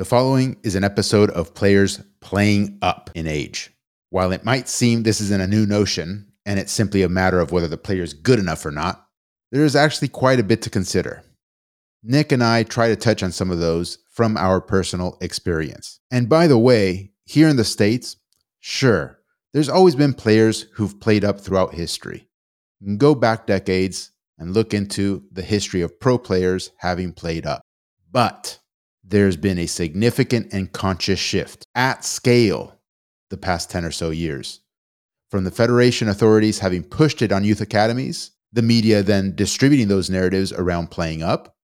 The following is an episode of players playing up in age. While it might seem this isn't a new notion and it's simply a matter of whether the player is good enough or not, there is actually quite a bit to consider. Nick and I try to touch on some of those from our personal experience. And by the way, here in the States, sure, there's always been players who've played up throughout history. You can go back decades and look into the history of pro players having played up. But there's been a significant and conscious shift at scale the past 10 or so years. From the Federation authorities having pushed it on youth academies, the media then distributing those narratives around playing up,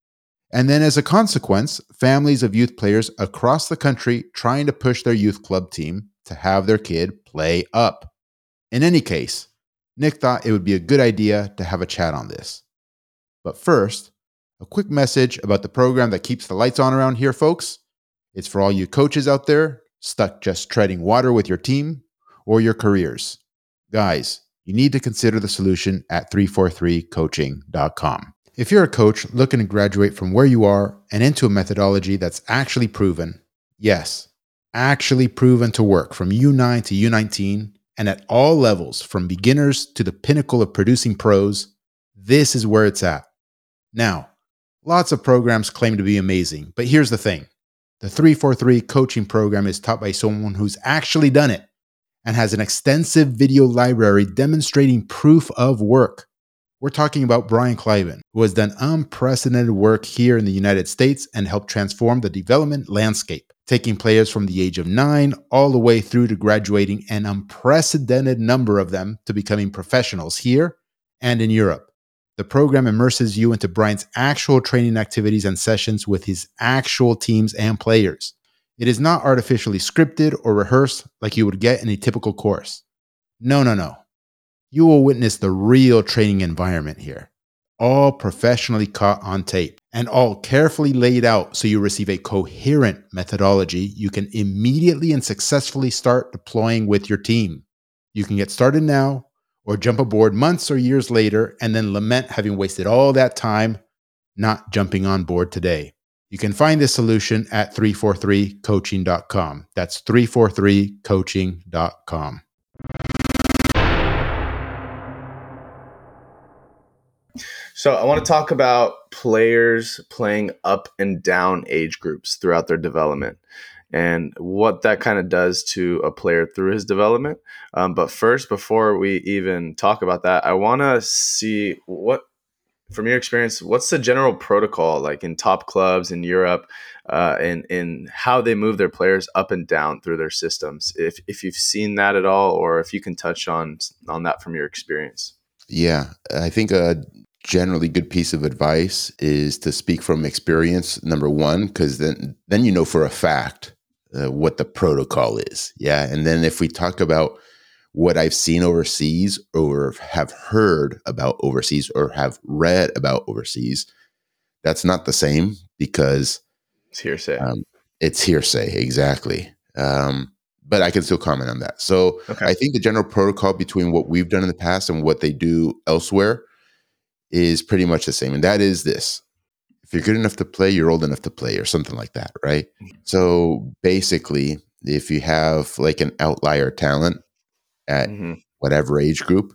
and then as a consequence, families of youth players across the country trying to push their youth club team to have their kid play up. In any case, Nick thought it would be a good idea to have a chat on this. But first, a quick message about the program that keeps the lights on around here, folks. It's for all you coaches out there stuck just treading water with your team or your careers. Guys, you need to consider the solution at 343coaching.com. If you're a coach looking to graduate from where you are and into a methodology that's actually proven, yes, actually proven to work from U9 to U19 and at all levels, from beginners to the pinnacle of producing pros, this is where it's at. Now, lots of programs claim to be amazing, but here's the thing the 343 coaching program is taught by someone who's actually done it and has an extensive video library demonstrating proof of work. We're talking about Brian Kleiban, who has done unprecedented work here in the United States and helped transform the development landscape, taking players from the age of nine all the way through to graduating an unprecedented number of them to becoming professionals here and in Europe. The program immerses you into Brian's actual training activities and sessions with his actual teams and players. It is not artificially scripted or rehearsed like you would get in a typical course. No, no, no. You will witness the real training environment here, all professionally caught on tape and all carefully laid out so you receive a coherent methodology you can immediately and successfully start deploying with your team. You can get started now or jump aboard months or years later and then lament having wasted all that time not jumping on board today. You can find this solution at 343coaching.com. That's 343coaching.com. So, I want to talk about players playing up and down age groups throughout their development and what that kind of does to a player through his development. Um, but first, before we even talk about that, I want to see what, from your experience, what's the general protocol like in top clubs in Europe, uh, and in how they move their players up and down through their systems. If if you've seen that at all, or if you can touch on on that from your experience. Yeah, I think a generally good piece of advice is to speak from experience. Number one, because then then you know for a fact uh, what the protocol is. Yeah. And then if we talk about what I've seen overseas or have heard about overseas or have read about overseas, that's not the same because it's hearsay. Um, it's hearsay, exactly. Um, but I can still comment on that. So okay. I think the general protocol between what we've done in the past and what they do elsewhere is pretty much the same. And that is this if you're good enough to play, you're old enough to play, or something like that, right? So basically, if you have like an outlier talent at mm-hmm. whatever age group,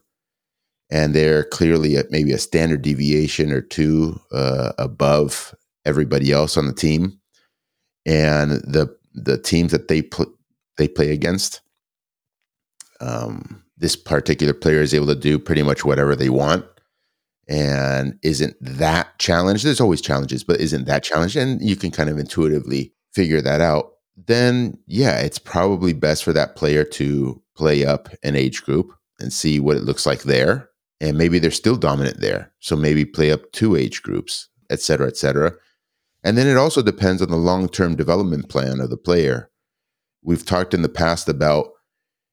and they're clearly at maybe a standard deviation or two uh, above everybody else on the team, and the the teams that they put they play against, um, this particular player is able to do pretty much whatever they want and isn't that challenged there's always challenges but isn't that challenged and you can kind of intuitively figure that out then yeah it's probably best for that player to play up an age group and see what it looks like there and maybe they're still dominant there so maybe play up two age groups et cetera et cetera. And then it also depends on the long-term development plan of the player. We've talked in the past about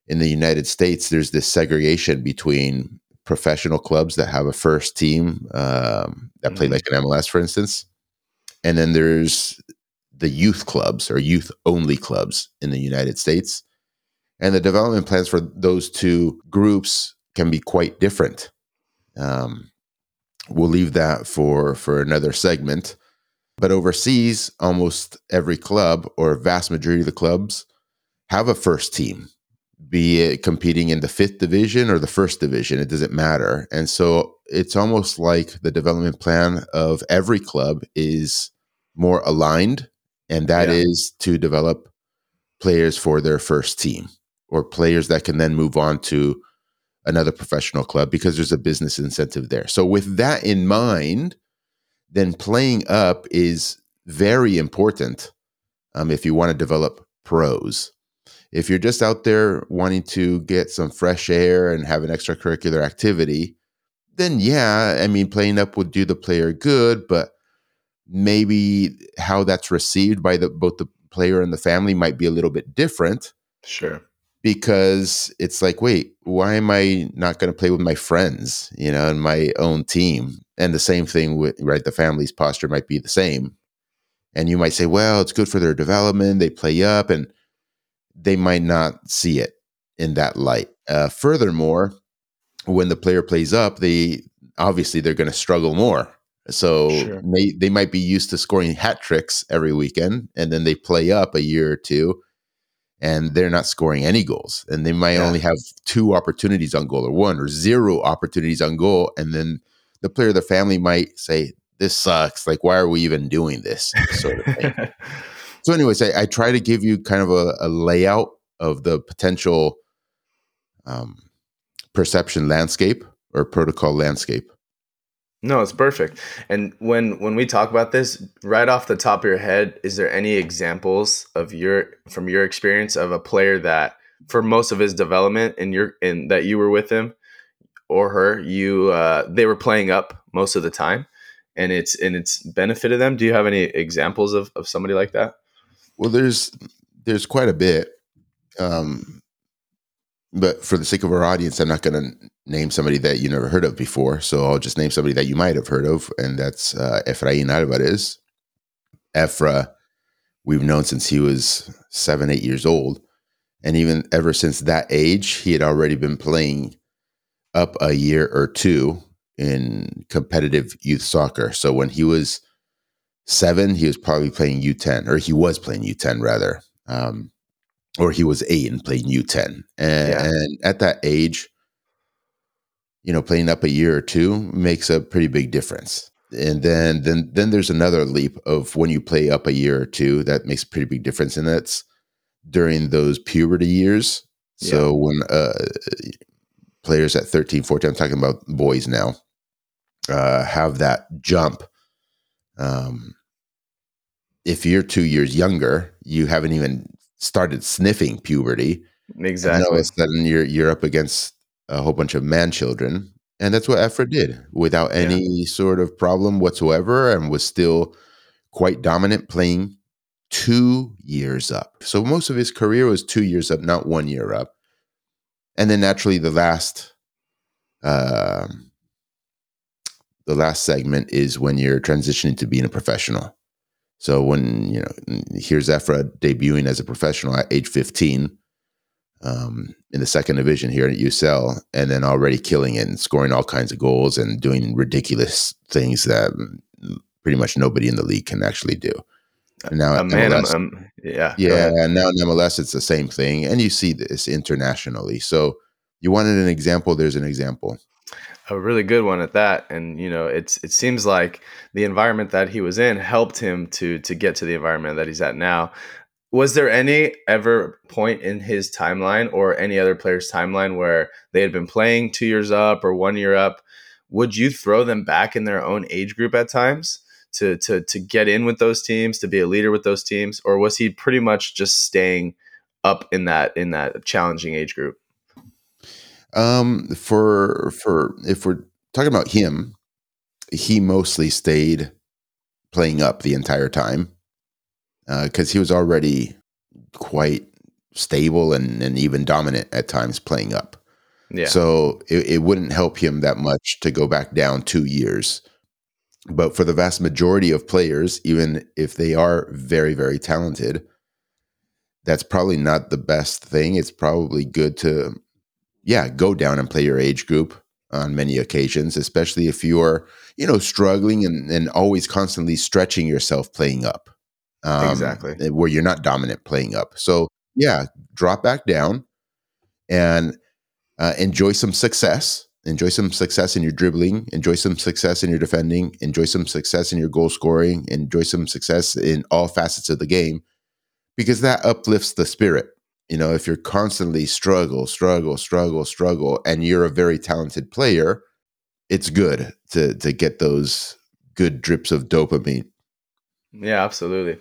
in the united states there's this segregation between professional clubs that have a first team um, that play mm-hmm. like an MLS, for instance. And then there's the youth clubs or youth only clubs in the United States. And the development plans for those two groups can be quite different. Um, we'll leave that for for another segment. But overseas, almost every club or vast majority of the clubs have a first team, be it competing in the fifth division or the first division, it doesn't matter. And so it's almost like the development plan of every club is more aligned, and that Yeah. is to develop players for their first team or players that can then move on to another professional club because there's a business incentive there. So, with that in mind, then playing up is very important um, if you want to develop pros. If you're just out there wanting to get some fresh air and have an extracurricular activity, then yeah, I mean, playing up would do the player good, but maybe how that's received by the both the player and the family might be a little bit different Sure. because it's like, wait, why am I not going to play with my friends, you know, and my own team? And the same thing with right, the family's posture might be the same. And you might say, well, it's good for their development. They play up, and they might not see it in that light. Uh, furthermore, when the player plays up, they obviously they're going to struggle more. So Sure. may, they might be used to scoring hat tricks every weekend, and then they play up a year or two, and they're not scoring any goals, and they might Yeah. only have two opportunities on goal, or one, or zero opportunities on goal, and then the player, the family might say, "This sucks. Like, why are we even doing this?" Sort of thing. So, anyways, I, I try to give you kind of a, a layout of the potential um, perception landscape or protocol landscape. No, it's perfect. And when when we talk about this, right off the top of your head, is there any examples of your from your experience of a player that for most of his development in your in that you were with him or her, you uh, they were playing up most of the time and it's and it's benefited them? Do you have any examples of, of somebody like that? Well, there's there's quite a bit, um, but for the sake of our audience, I'm not going to name somebody that you never heard of before. So I'll just name somebody that you might have heard of, and that's uh, Efrain Alvarez. Efra, we've known since he was seven, eight years old, and even ever since that age, he had already been playing up a year or two in competitive youth soccer. So when he was seven, he was probably playing U10, or he was playing U10 rather, um, or he was eight and playing U10. And, Yeah. and at that age, you know, playing up a year or two makes a pretty big difference. And then, then, then there's another leap of when you play up a year or two that makes a pretty big difference, and that's during those puberty years. So when uh, players at 13, 14, I'm talking about boys now, uh, have that jump. Um, if you're two years younger, you haven't even started sniffing puberty. And all Exactly. of a sudden, you're you're up against a whole bunch of man children, and that's what Efra did without Yeah. any sort of problem whatsoever, and was still quite dominant, playing two years up. So most of his career was two years up, not one year up. And then naturally, the last, um, the last segment is when you're transitioning to being a professional. So when you know, here's Efra debuting as a professional at age 15 um, in the second division here at USL, and then already killing it and scoring all kinds of goals and doing ridiculous things that mm, pretty much nobody in the league can actually do. And now man, MLS, um, yeah, yeah, and now in MLS it's the same thing, and you see this internationally. So you wanted an example? There's an example. A really good one at that. And you know it's it seems like the environment that he was in helped him to to get to the environment that he's at now. Was there any ever point in his timeline or any other player's timeline where they had been playing two years up or one year up? Would you throw them back in their own age group at times to to to get in with those teams to be a leader with those teams? Or was he pretty much just staying up in that in that challenging age group Um, for for if we're talking about him, he mostly stayed playing up the entire time because he was already quite stable and, and even dominant at times playing up. yeah So it, it wouldn't help him that much to go back down two years. But for the vast majority of players, even if they are very, very talented, that's probably not the best thing. It's probably good to, yeah, go down and play your age group on many occasions, especially if you're, you know, struggling and, and always constantly stretching yourself playing up. Um, exactly. Where you're not dominant playing up. So, yeah, drop back down and uh, enjoy some success. Enjoy some success in your dribbling. Enjoy some success in your defending. Enjoy some success in your goal scoring. Enjoy some success in all facets of the game because that uplifts the spirit you know, if you're constantly struggle, struggle, struggle, struggle, and you're a very talented player, it's good to to get those good drips of dopamine. Yeah, absolutely.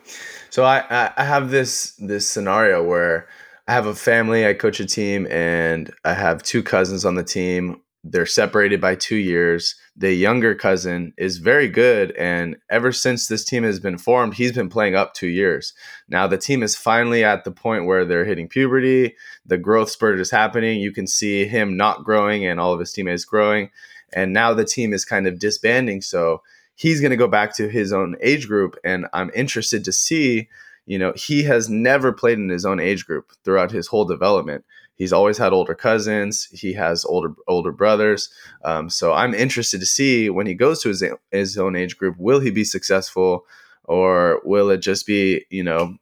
So I I have this this scenario where I have a family, I coach a team, and I have two cousins on the team they're separated by two years. The younger cousin is very good. And ever since this team has been formed, he's been playing up two years. Now, the team is finally at the point where they're hitting puberty. The growth spurt is happening. You can see him not growing and all of his teammates growing. And now the team is kind of disbanding. So he's going to go back to his own age group. And I'm interested to see, you know, he has never played in his own age group throughout his whole development he's always had older cousins. He has older older brothers. Um, so I'm interested to see when he goes to his his own age group, will he be successful, or will it just be you know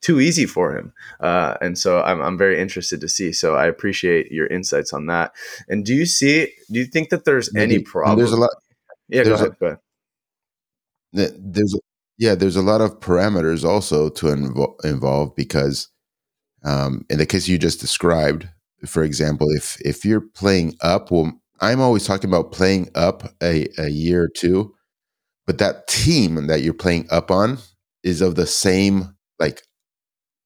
too easy for him? Uh, and so I'm I'm very interested to see. So I appreciate your insights on that. And do you see? Do you think that there's Maybe, any problem? There's a lot. Yeah, go ahead, a, go ahead. There's yeah, there's a lot of parameters also to invo- involve because um, in the case you just described, for example, if if you're playing up, well, I'm always talking about playing up a, a year or two, but that team that you're playing up on is of the same like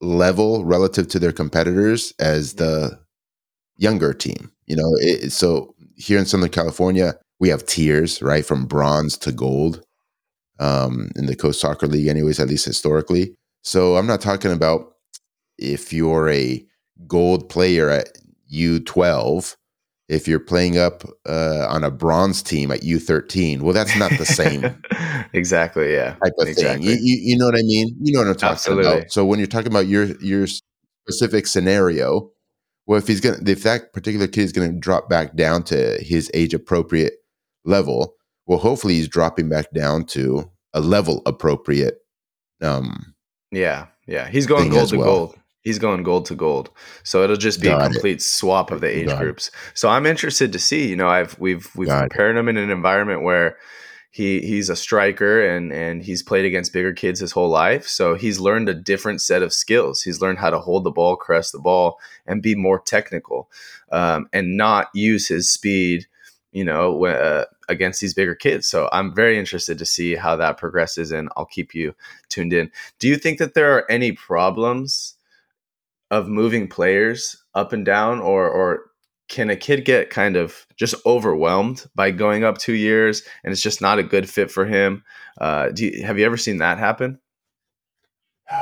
level relative to their competitors as the younger team. You know, it, so here in Southern California, we have tiers, right, from bronze to gold. Um, in the Coast Soccer League, anyways, at least historically. So I'm not talking about if you're a gold player at U12, if you're playing up uh, on a bronze team at U13, well, that's not the same. exactly. Yeah. Type of exactly. thing. You, you, know what I mean? You know what I'm talking Absolutely. about. So when you're talking about your your specific scenario, well, if he's gonna, if that particular kid is going to drop back down to his age appropriate level, well, hopefully he's dropping back down to a level appropriate. Um, yeah, yeah, he's going gold to well. gold. He's going gold to gold. So it'll just be Got a complete it. swap of the age Got groups. It. So I'm interested to see, you know, I've we've we've Got prepared it. him in an environment where he he's a striker and and he's played against bigger kids his whole life. So he's learned a different set of skills. He's learned how to hold the ball, caress the ball, and be more technical, um, and not use his speed you know, uh, against these bigger kids. So I'm very interested to see how that progresses, and I'll keep you tuned in. Do you think that there are any problems of moving players up and down, or or can a kid get kind of just overwhelmed by going up two years and it's just not a good fit for him? Uh, do you, have you ever seen that happen?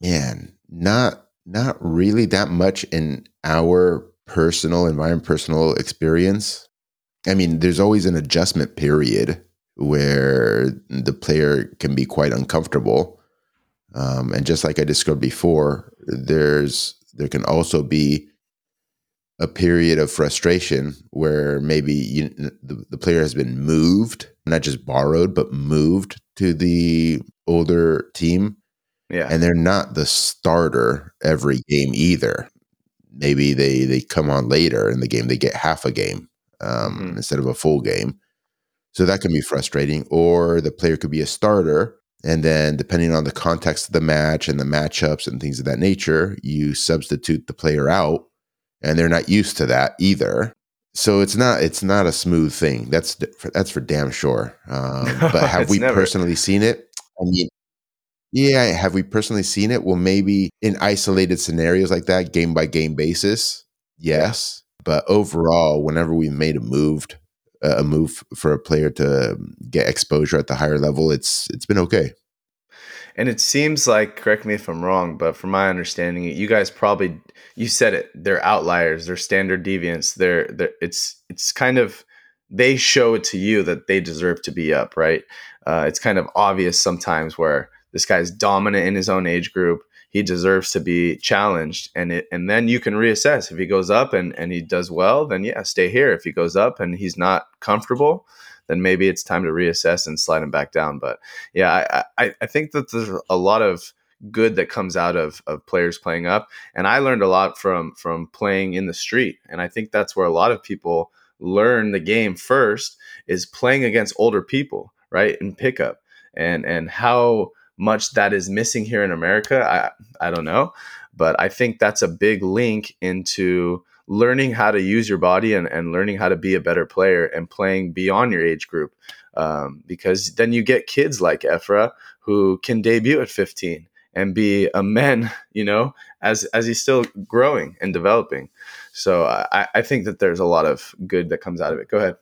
Man, not not really that much in our personal environment, personal experience. I mean, there's always an adjustment period where the player can be quite uncomfortable. Um, and just like I described before, there's there can also be a period of frustration where maybe you, the, the player has been moved, not just borrowed, but moved to the older team. Yeah. And they're not the starter every game either. Maybe they they come on later in the game, they get half a game um, mm-hmm. instead of a full game. So that can be frustrating. Or the player could be a starter and then, depending on the context of the match and the matchups and things of that nature, you substitute the player out, and they're not used to that either. So it's not it's not a smooth thing. That's that's for damn sure. Um, but have we never. personally seen it? I mean, yeah, have we personally seen it? Well, maybe in isolated scenarios like that, game by game basis, yes. But overall, whenever we made a move a move for a player to get exposure at the higher level, it's it's been okay. And it seems like, correct me if I'm wrong, but from my understanding, you guys probably you said it. They're outliers. They're standard deviants. They're, they're it's it's kind of they show it to you that they deserve to be up, right? Uh, it's kind of obvious sometimes where this guy's dominant in his own age group he deserves to be challenged. And it and then you can reassess. If he goes up and and he does well then yeah stay here. If he goes up and he's not comfortable then maybe it's time to reassess and slide him back down. But yeah i i, I think that there's a lot of good that comes out of of players playing up. And i learned a lot from from playing in the street. And i think that's where a lot of people learn the game first is playing against older people right in pickup. And and how much that is missing here in America, I I don't know, but I think that's a big link into learning how to use your body and, and learning how to be a better player and playing beyond your age group. Um, because then you get kids like Efra who can debut at 15 and be a man, you know, as as he's still growing and developing. So I, I think that there's a lot of good that comes out of it. Go ahead.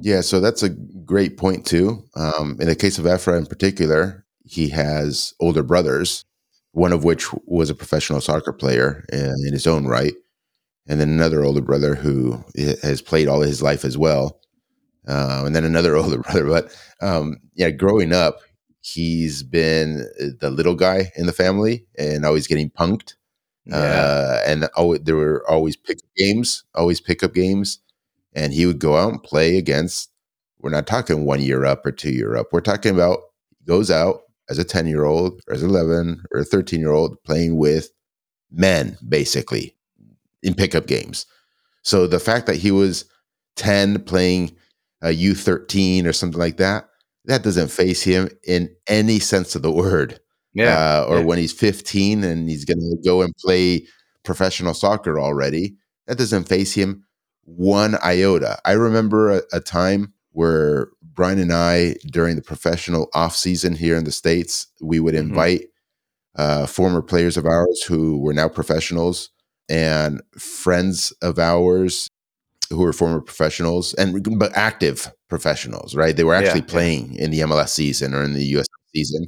Yeah, so that's a great point too. Um, in the case of Efra in particular, he has older brothers, one of which was a professional soccer player in, in his own right, and then another older brother who has played all his life as well, uh, and then another older brother. But um, yeah, growing up, he's been the little guy in the family and always getting punked. Yeah. Uh, and always, there were always pickup games, always pickup games and he would go out and play against. We're not talking one year up or two year up. We're talking about he goes out as a 10 year old or as 11 or a 13 year old playing with men, basically, in pickup games. So the fact that he was 10 playing a U13 or something like that, that doesn't face him in any sense of the word. Yeah. Uh, or yeah. when he's 15 and he's going to go and play professional soccer already, that doesn't face him one iota. I remember a, a time where Brian and I, during the professional off season here in the States, we would mm-hmm. invite mm-hmm. uh, former players of ours who were now professionals and friends of ours who were former professionals and but active professionals, right? They were actually yeah, playing yeah. in the MLS season or in the US season.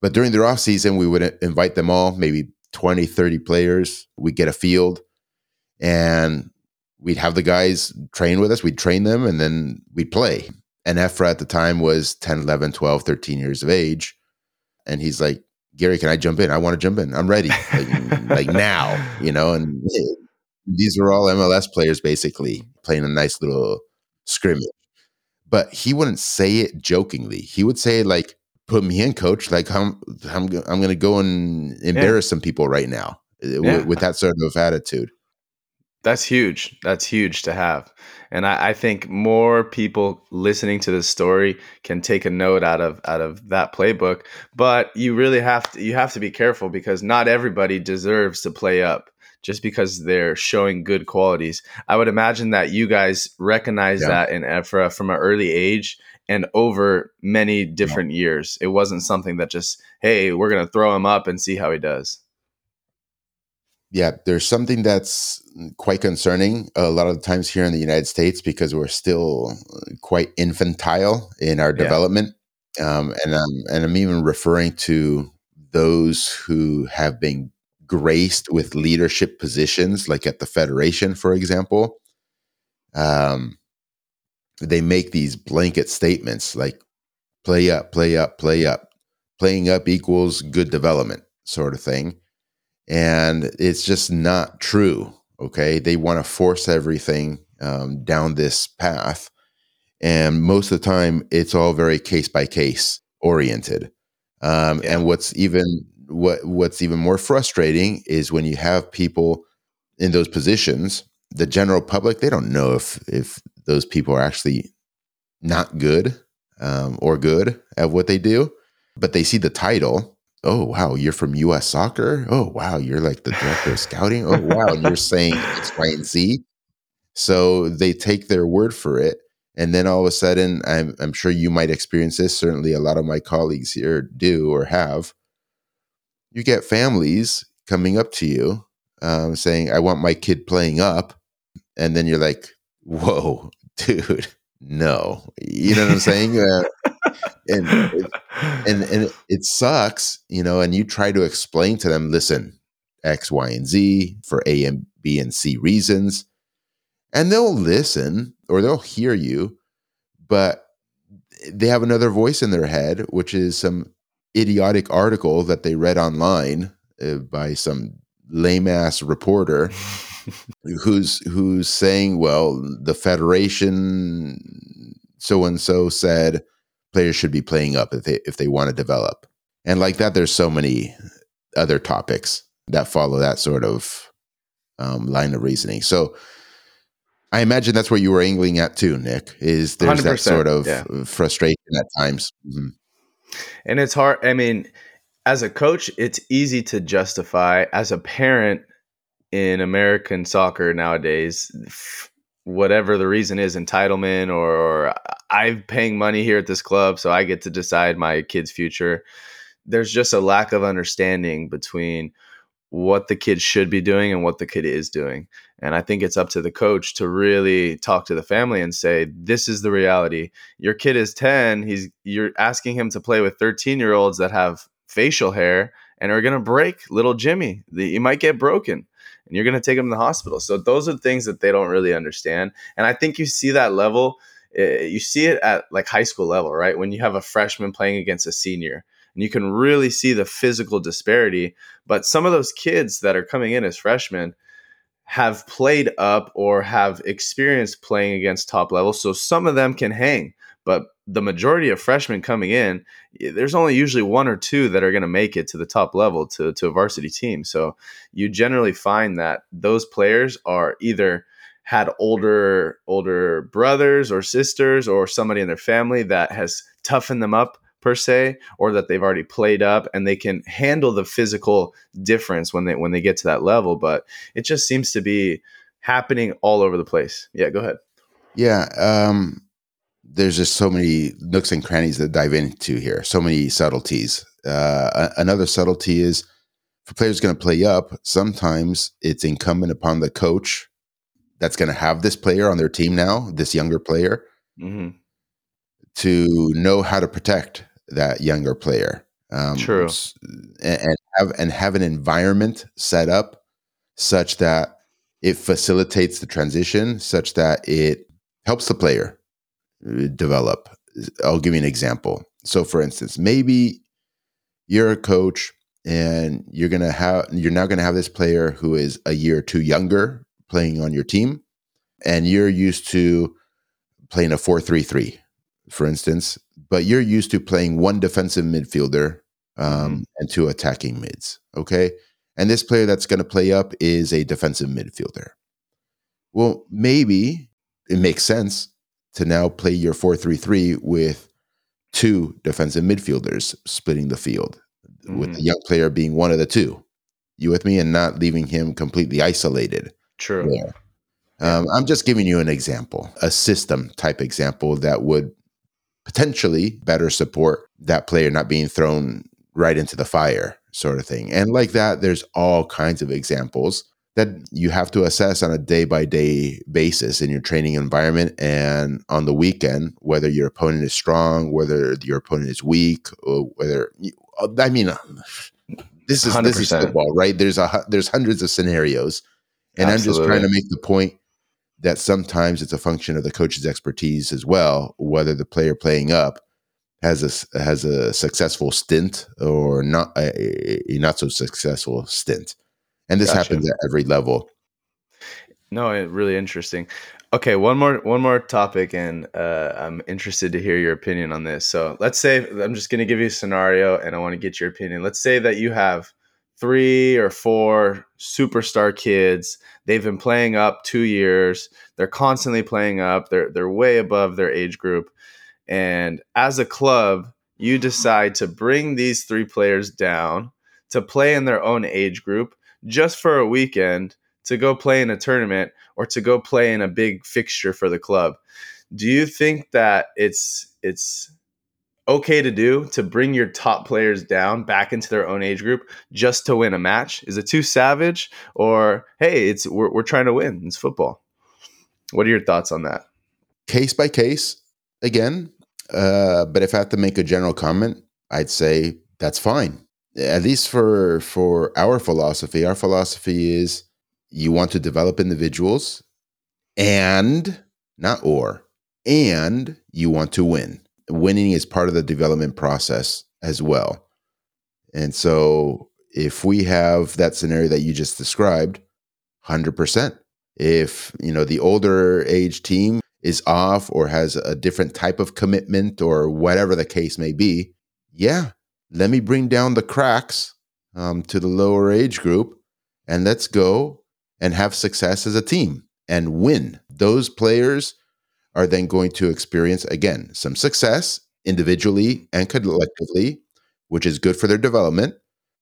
But during their off season, we would invite them all, maybe 20, 30 players. We'd get a field and we'd have the guys train with us, we'd train them, and then we'd play. And Efra at the time was 10, 11, 12, 13 years of age. And he's like, Gary, can I jump in? I want to jump in. I'm ready. Like, like now, you know, and these were all MLS players basically playing a nice little scrimmage. But he wouldn't say it jokingly. He would say like, put me in coach. Like I'm, I'm, I'm going to go and embarrass yeah. some people right now uh, yeah. with, with that sort of attitude. That's huge. That's huge to have. And I, I, think more people listening to this story can take a note out of out of that playbook. But you really have to you have to be careful because not everybody deserves to play up just because they're showing good qualities. I would imagine that you guys recognize yeah. that in Efra from an early age and over many different yeah. years. It wasn't something that just, hey, we're gonna throw him up and see how he does yeah, there's something that's quite concerning a lot of the times here in the United States because we're still quite infantile in our yeah. development. Um, and I'm and I'm even referring to those who have been graced with leadership positions, like at the federation, for example. Um, they make these blanket statements like "play up, play up, play up," playing up equals good development, sort of thing and it's just not true. Okay, they want to force everything um, down this path, and most of the time, it's all very case by case oriented. Um, yeah. And what's even what what's even more frustrating is when you have people in those positions. The general public they don't know if if those people are actually not good um, or good at what they do, but they see the title oh wow you're from us soccer? Oh wow you're like the director of scouting? Oh wow and you're saying x y and z? So they take their word for it and then all of a sudden I'm, I'm sure you might experience this certainly a lot of my colleagues here do or have. You get families coming up to you um, saying i want my kid playing up and then you're like whoa dude no. You know what i'm saying? Uh, and and and it sucks, you know. And you try to explain to them, listen, X, Y, and Z for A and B and C reasons, and they'll listen or they'll hear you, but they have another voice in their head, which is some idiotic article that they read online uh, by some lame ass reporter who's who's saying, well, the federation so and so said players should be playing up if they if they want to develop. And like that, there's so many other topics that follow that sort of um, line of reasoning. So I imagine that's where you were angling at too, Nick. Is there's that sort of yeah. frustration at times, mm-hmm. and it's hard. I mean, as a coach, it's easy to justify. As a parent in American soccer nowadays, whatever the reason is, entitlement or, or I'm paying money here at this club, so I get to decide my kid's future. There's just a lack of understanding between what the kid should be doing and what the kid is doing. And I think it's up to the coach to really talk to the family and say, this is the reality. Your kid is 10, he's you're asking him to play with 13-year-olds that have facial hair and are going to break little Jimmy. He might get broken and you're going to take them to the hospital. So those are things that they don't really understand. And I think you see that level eh, you see it at like high school level, right? When you have a freshman playing against a senior and you can really see the physical disparity. But some of those kids that are coming in as freshmen have played up or have experienced playing against top level. So some of them can hang. But the majority of freshmen coming in, there's only usually one or two that are going to make it to the top level to, to a varsity team. So you generally find that those players are either had older older brothers or sisters or somebody in their family that has toughened them up per se or that they've already played up and they can handle the physical difference when they when they get to that level. But it just seems to be happening all over the place. Yeah go ahead. Yeah um there's just so many nooks and crannies to dive into here so many subtleties uh another subtlety is if a player's going to play up sometimes it's incumbent upon the coach that's going to have this player on their team now this younger player mm-hmm. to know how to protect that younger player. Um, True. And, and have and have an environment set up such that it facilitates the transition, such that it helps the player develop. I'll give you an example. So, for instance, maybe you're a coach and you're gonna have you're now gonna have this player who is a year or two younger playing on your team, and you're used to playing a four three three, for instance, but you're used to playing one defensive midfielder um, mm-hmm. and two attacking mids. Okay. And this player that's going to play up is a defensive midfielder. Well, maybe it makes sense to now play your 4 3 3 with two defensive midfielders splitting the field, mm-hmm. with the mm-hmm. young player being one of the two. You with me? And not leaving him completely isolated. True. There. Um, I'm just giving you an example, a system type example that would potentially better support that player not being thrown right into the fire, sort of thing. And like that, there's all kinds of examples that you have to assess on a day by day basis in your training environment and on the weekend, whether your opponent is strong, whether your opponent is weak, or whether I mean, this is 100%. this is football, right? There's a there's hundreds of scenarios, and Absolutely. I'm just trying to make the point that sometimes it's a function of the coach's expertise as well, whether the player playing up has a has a successful stint or not a, a not so successful stint, and this gotcha. happens at every level. No, really interesting. Okay, one more one more topic, and uh, I'm interested to hear your opinion on this. So let's say I'm just going to give you a scenario, and I want to get your opinion. Let's say that you have three or four superstar kids. They've been playing up two years. They're constantly playing up. They're they're way above their age group. And as a club, you decide to bring these three players down to play in their own age group just for a weekend to go play in a tournament or to go play in a big fixture for the club. Do you think that it's it's okay to do to bring your top players down back into their own age group just to win a match? Is it too savage or hey, it's we're, we're trying to win. It's football. What are your thoughts on that? Case by case again. Uh, but if I have to make a general comment, I'd say that's fine. At least for for our philosophy, our philosophy is you want to develop individuals and not or and you want to win winning is part of the development process as well. And so if we have that scenario that you just described, 100%. If, you know, the older age team is off or has a different type of commitment or whatever the case may be, yeah, let me bring down the cracks um, to the lower age group and let's go and have success as a team and win. Those players are then going to experience, again, some success individually and collectively, which is good for their development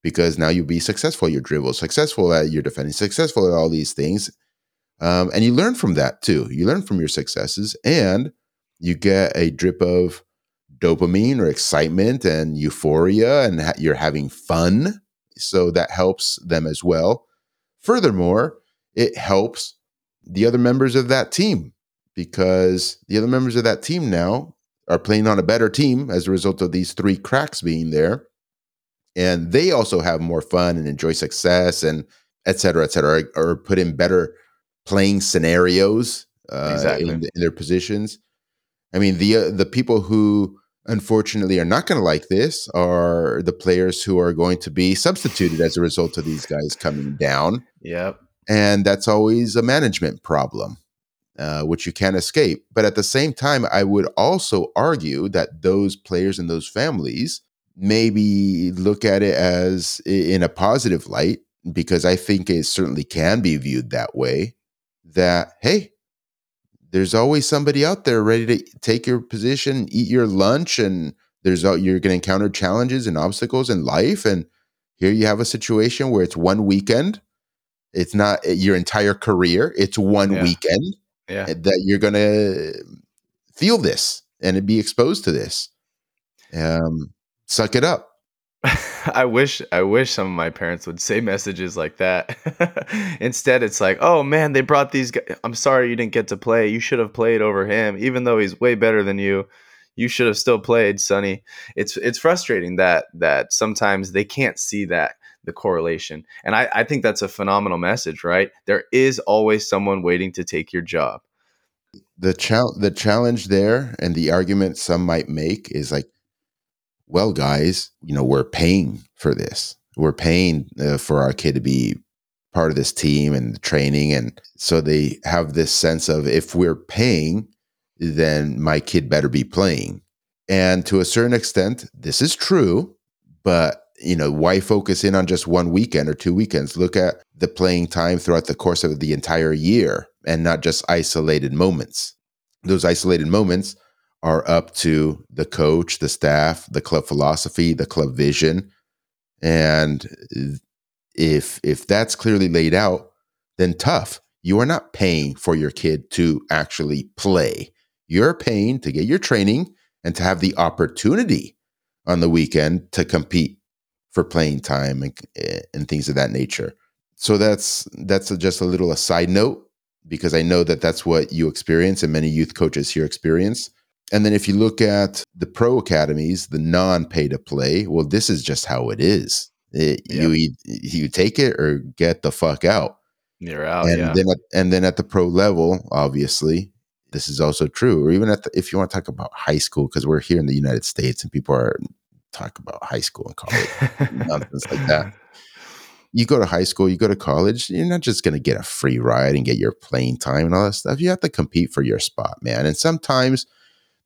because now you'll be successful. You're dribble successful at your defending, successful at all these things. Um, and you learn from that too. You learn from your successes and you get a drip of dopamine or excitement and euphoria, and ha- you're having fun. So that helps them as well. Furthermore, it helps the other members of that team because the other members of that team now are playing on a better team as a result of these three cracks being there. And they also have more fun and enjoy success and et cetera, et cetera, or put in better playing scenarios uh, exactly. in, in, their positions. I mean, the uh, the people who unfortunately are not going to like this are the players who are going to be substituted as a result of these guys coming down. Yep. And that's always a management problem, uh, which you can't escape. But at the same time, I would also argue that those players and those families maybe look at it as in a positive light because I think it certainly can be viewed that way that, hey, there's always somebody out there ready to take your position, eat your lunch, and there's you're going to encounter challenges and obstacles in life. And here you have a situation where it's one weekend. It's not eh, your entire career. It's one yeah. weekend yeah. that you're going to feel this and be exposed to this. Um, suck it up. I wish I wish some of my parents would say messages like that. Instead, it's like, "Oh man, they brought these guys. I'm sorry you didn't get to play. You should have played over him, even though he's way better than you. You should have still played, Sonny." It's it's frustrating that that sometimes they can't see that the correlation, and I I think that's a phenomenal message. Right? There is always someone waiting to take your job. The challenge the challenge there, and the argument some might make is like well, guys, you know, we're paying for this. We're paying uh, for our kid to be part of this team and the training. And so they have this sense of if we're paying, then my kid better be playing. And to a certain extent, this is true, but you know, why focus in on just one weekend or two weekends? Look at the playing time throughout the course of the entire year and not just isolated moments. Those isolated moments are up to the coach, the staff, the club philosophy, the club vision. And if if that's clearly laid out, then tough. You are not paying for your kid to actually play. You're paying to get your training and to have the opportunity on the weekend to compete for playing time and, and things of that nature. So that's that's a, just a little a side note because I know that that's what you experience and many youth coaches here experience. And then if you look at the pro academies, the non pay to play, well, this is just how it is. It. You you take it or get the fuck out. You're out. And yeah. then at, and then at the pro level, obviously, this is also true. Or even at the, if you want to talk about high school, because we're here in the United States and people are talk about high school and college nonsense like that. You go to high school, you go to college, you're not just going to get a free ride and get your playing time and all that stuff. You have to compete for your spot, man. And sometimes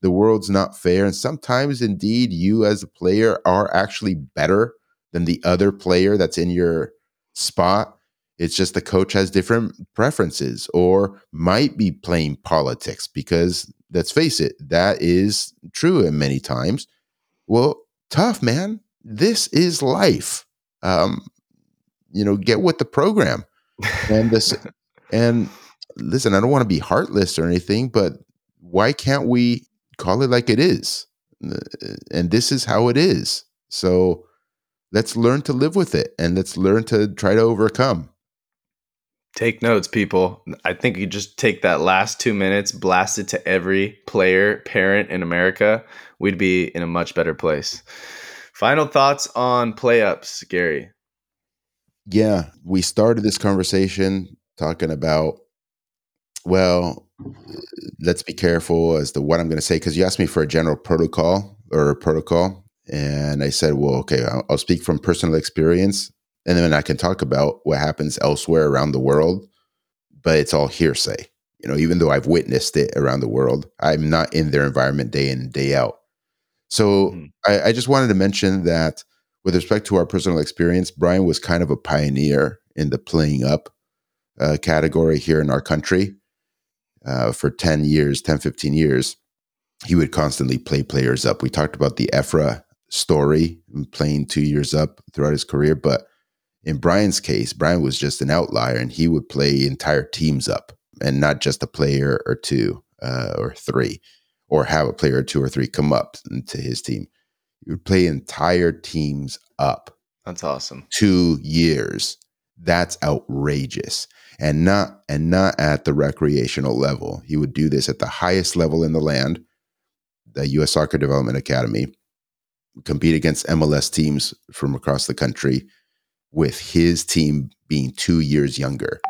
the world's not fair. And sometimes, indeed, you as a player are actually better than the other player that's in your spot. It's just the coach has different preferences or might be playing politics because let's face it, that is true in many times. Well, tough, man. This is life. Um, you know, get with the program. And this and listen, I don't want to be heartless or anything, but why can't we call it like it is. And this is how it is. So let's learn to live with it and let's learn to try to overcome. Take notes, people. I think you just take that last two minutes, blast it to every player, parent in America. We'd be in a much better place. Final thoughts on play ups, Gary. Yeah, we started this conversation talking about, well, let's be careful as to what I'm going to say because you asked me for a general protocol or a protocol, and I said, well, okay, I'll, I'll speak from personal experience. and then I can talk about what happens elsewhere around the world, but it's all hearsay. You know, even though I've witnessed it around the world, I'm not in their environment day in day out. So mm-hmm. I, I just wanted to mention that with respect to our personal experience, Brian was kind of a pioneer in the playing up uh, category here in our country. Uh, for 10 years, 10, 15 years, he would constantly play players up. We talked about the Efra story, playing two years up throughout his career. But in Brian's case, Brian was just an outlier and he would play entire teams up and not just a player or two uh, or three or have a player or two or three come up to his team. He would play entire teams up. That's awesome. Two years. That's outrageous. And not and not at the recreational level. He would do this at the highest level in the land, the US Soccer Development Academy, compete against MLS teams from across the country with his team being two years younger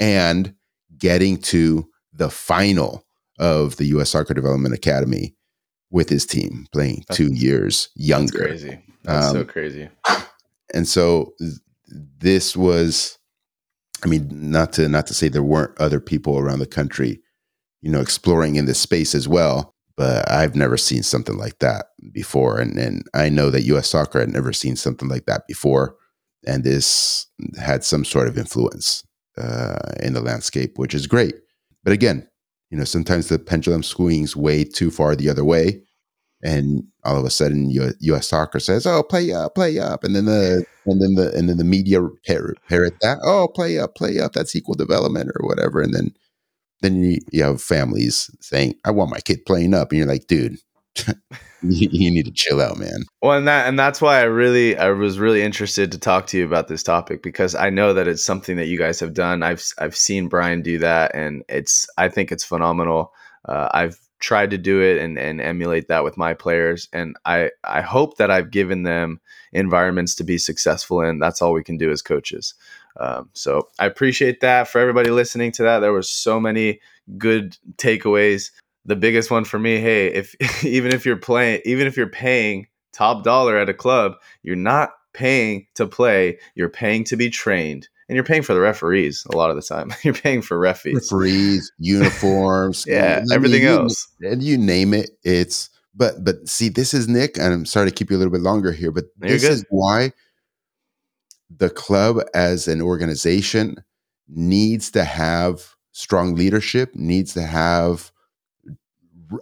and getting to the final of the U.S. Soccer Development Academy with his team, playing that's, two years younger. That's crazy. That's um, so crazy. And so this was, I mean, not to not to say there weren't other people around the country, you know, exploring in this space as well. But I've never seen something like that before, and and I know that U.S. Soccer had never seen something like that before, and this had some sort of influence uh, in the landscape, which is great. But again, you know, sometimes the pendulum swings way too far the other way, and all of a sudden, U- U.S. Soccer says, "Oh, play up, play up," and then the and then the and then the media parrot that, "Oh, play up, play up." That's equal development or whatever, and then then you, you have families saying, "I want my kid playing up," and you're like, "Dude." you, you, need to chill out, man. Well, and that and that's why I really I was really interested to talk to you about this topic because I know that it's something that you guys have done. I've I've seen Brian do that, and it's I think it's phenomenal. Uh, I've tried to do it and, and emulate that with my players, and I I hope that I've given them environments to be successful in. That's all we can do as coaches. Um, so I appreciate that for everybody listening to that. There was so many good takeaways the biggest one for me hey if even if you're playing even if you're paying top dollar at a club you're not paying to play you're paying to be trained and you're paying for the referees a lot of the time. You're paying for referees. Referees uniforms yeah everything else. and you name it it's but but see this is nick and i'm sorry to keep you a little bit longer here but this is why the club as an organization needs to have strong leadership needs to have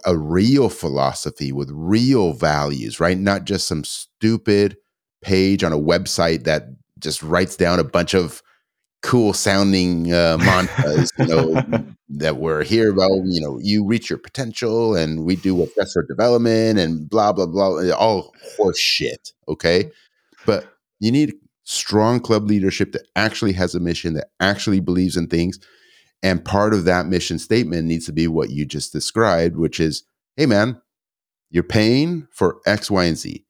a real philosophy with real values, right? Not just some stupid page on a website that just writes down a bunch of cool sounding uh, mantras, you know, that we're here about, you know, you reach your potential and we do what's best for development and blah, blah, blah, all horse shit. Okay. But you need strong club leadership that actually has a mission, that actually believes in things and part of that mission statement needs to be what you just described, which is hey, man, you're paying for X, Y, and Z.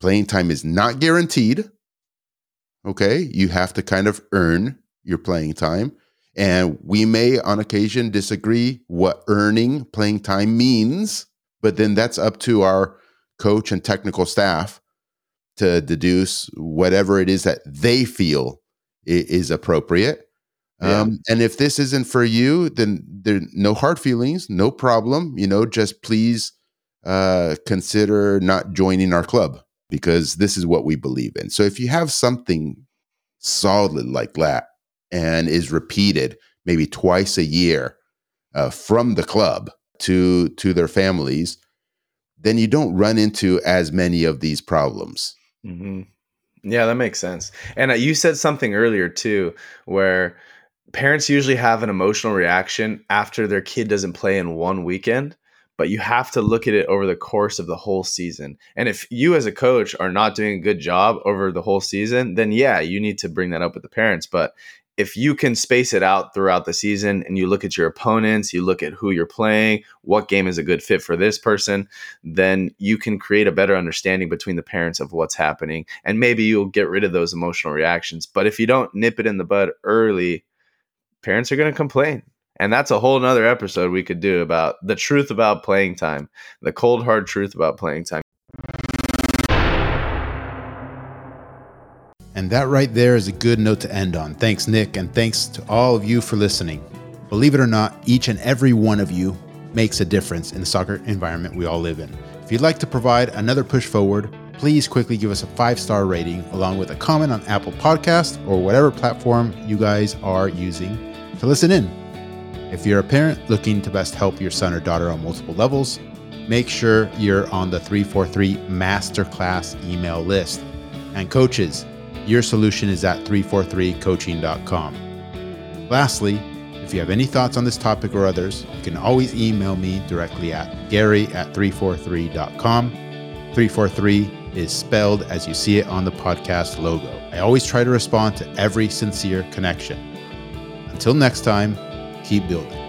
Playing time is not guaranteed. Okay. You have to kind of earn your playing time. And we may on occasion disagree what earning playing time means, but then that's up to our coach and technical staff to deduce whatever it is that they feel is appropriate yeah. Um, and if this isn't for you, then there no hard feelings, no problem. You know, just please uh, consider not joining our club because this is what we believe in. So if you have something solid like that and is repeated maybe twice a year uh, from the club to to their families, then you don't run into as many of these problems. Mm-hmm. Yeah, that makes sense. And uh, you said something earlier too, where parents usually have an emotional reaction after their kid doesn't play in one weekend but you have to look at it over the course of the whole season. And if you as a coach are not doing a good job over the whole season, then yeah, you need to bring that up with the parents. But if you can space it out throughout the season and you look at your opponents, you look at who you're playing, what game is a good fit for this person, then you can create a better understanding between the parents of what's happening. And maybe you'll get rid of those emotional reactions. But if you don't nip it in the bud early, parents are going to complain. And that's a whole nother episode we could do about the truth about playing time, the cold, hard truth about playing time. And that right there is a good note to end on. Thanks, Nick, and thanks to all of you for listening. Believe it or not, each and every one of you makes a difference in the soccer environment we all live in. If you'd like to provide another push forward, please quickly give us a five star rating along with a comment on Apple Podcast or whatever platform you guys are using to listen in. If you're a parent looking to best help your son or daughter on multiple levels, make sure you're on the 343 Masterclass email list. And coaches, your solution is at 343coaching.com. Lastly, if you have any thoughts on this topic or others, you can always email me directly at gary at 343.com. 343 is spelled as you see it on the podcast logo. I always try to respond to every sincere connection. Until next time, keep building.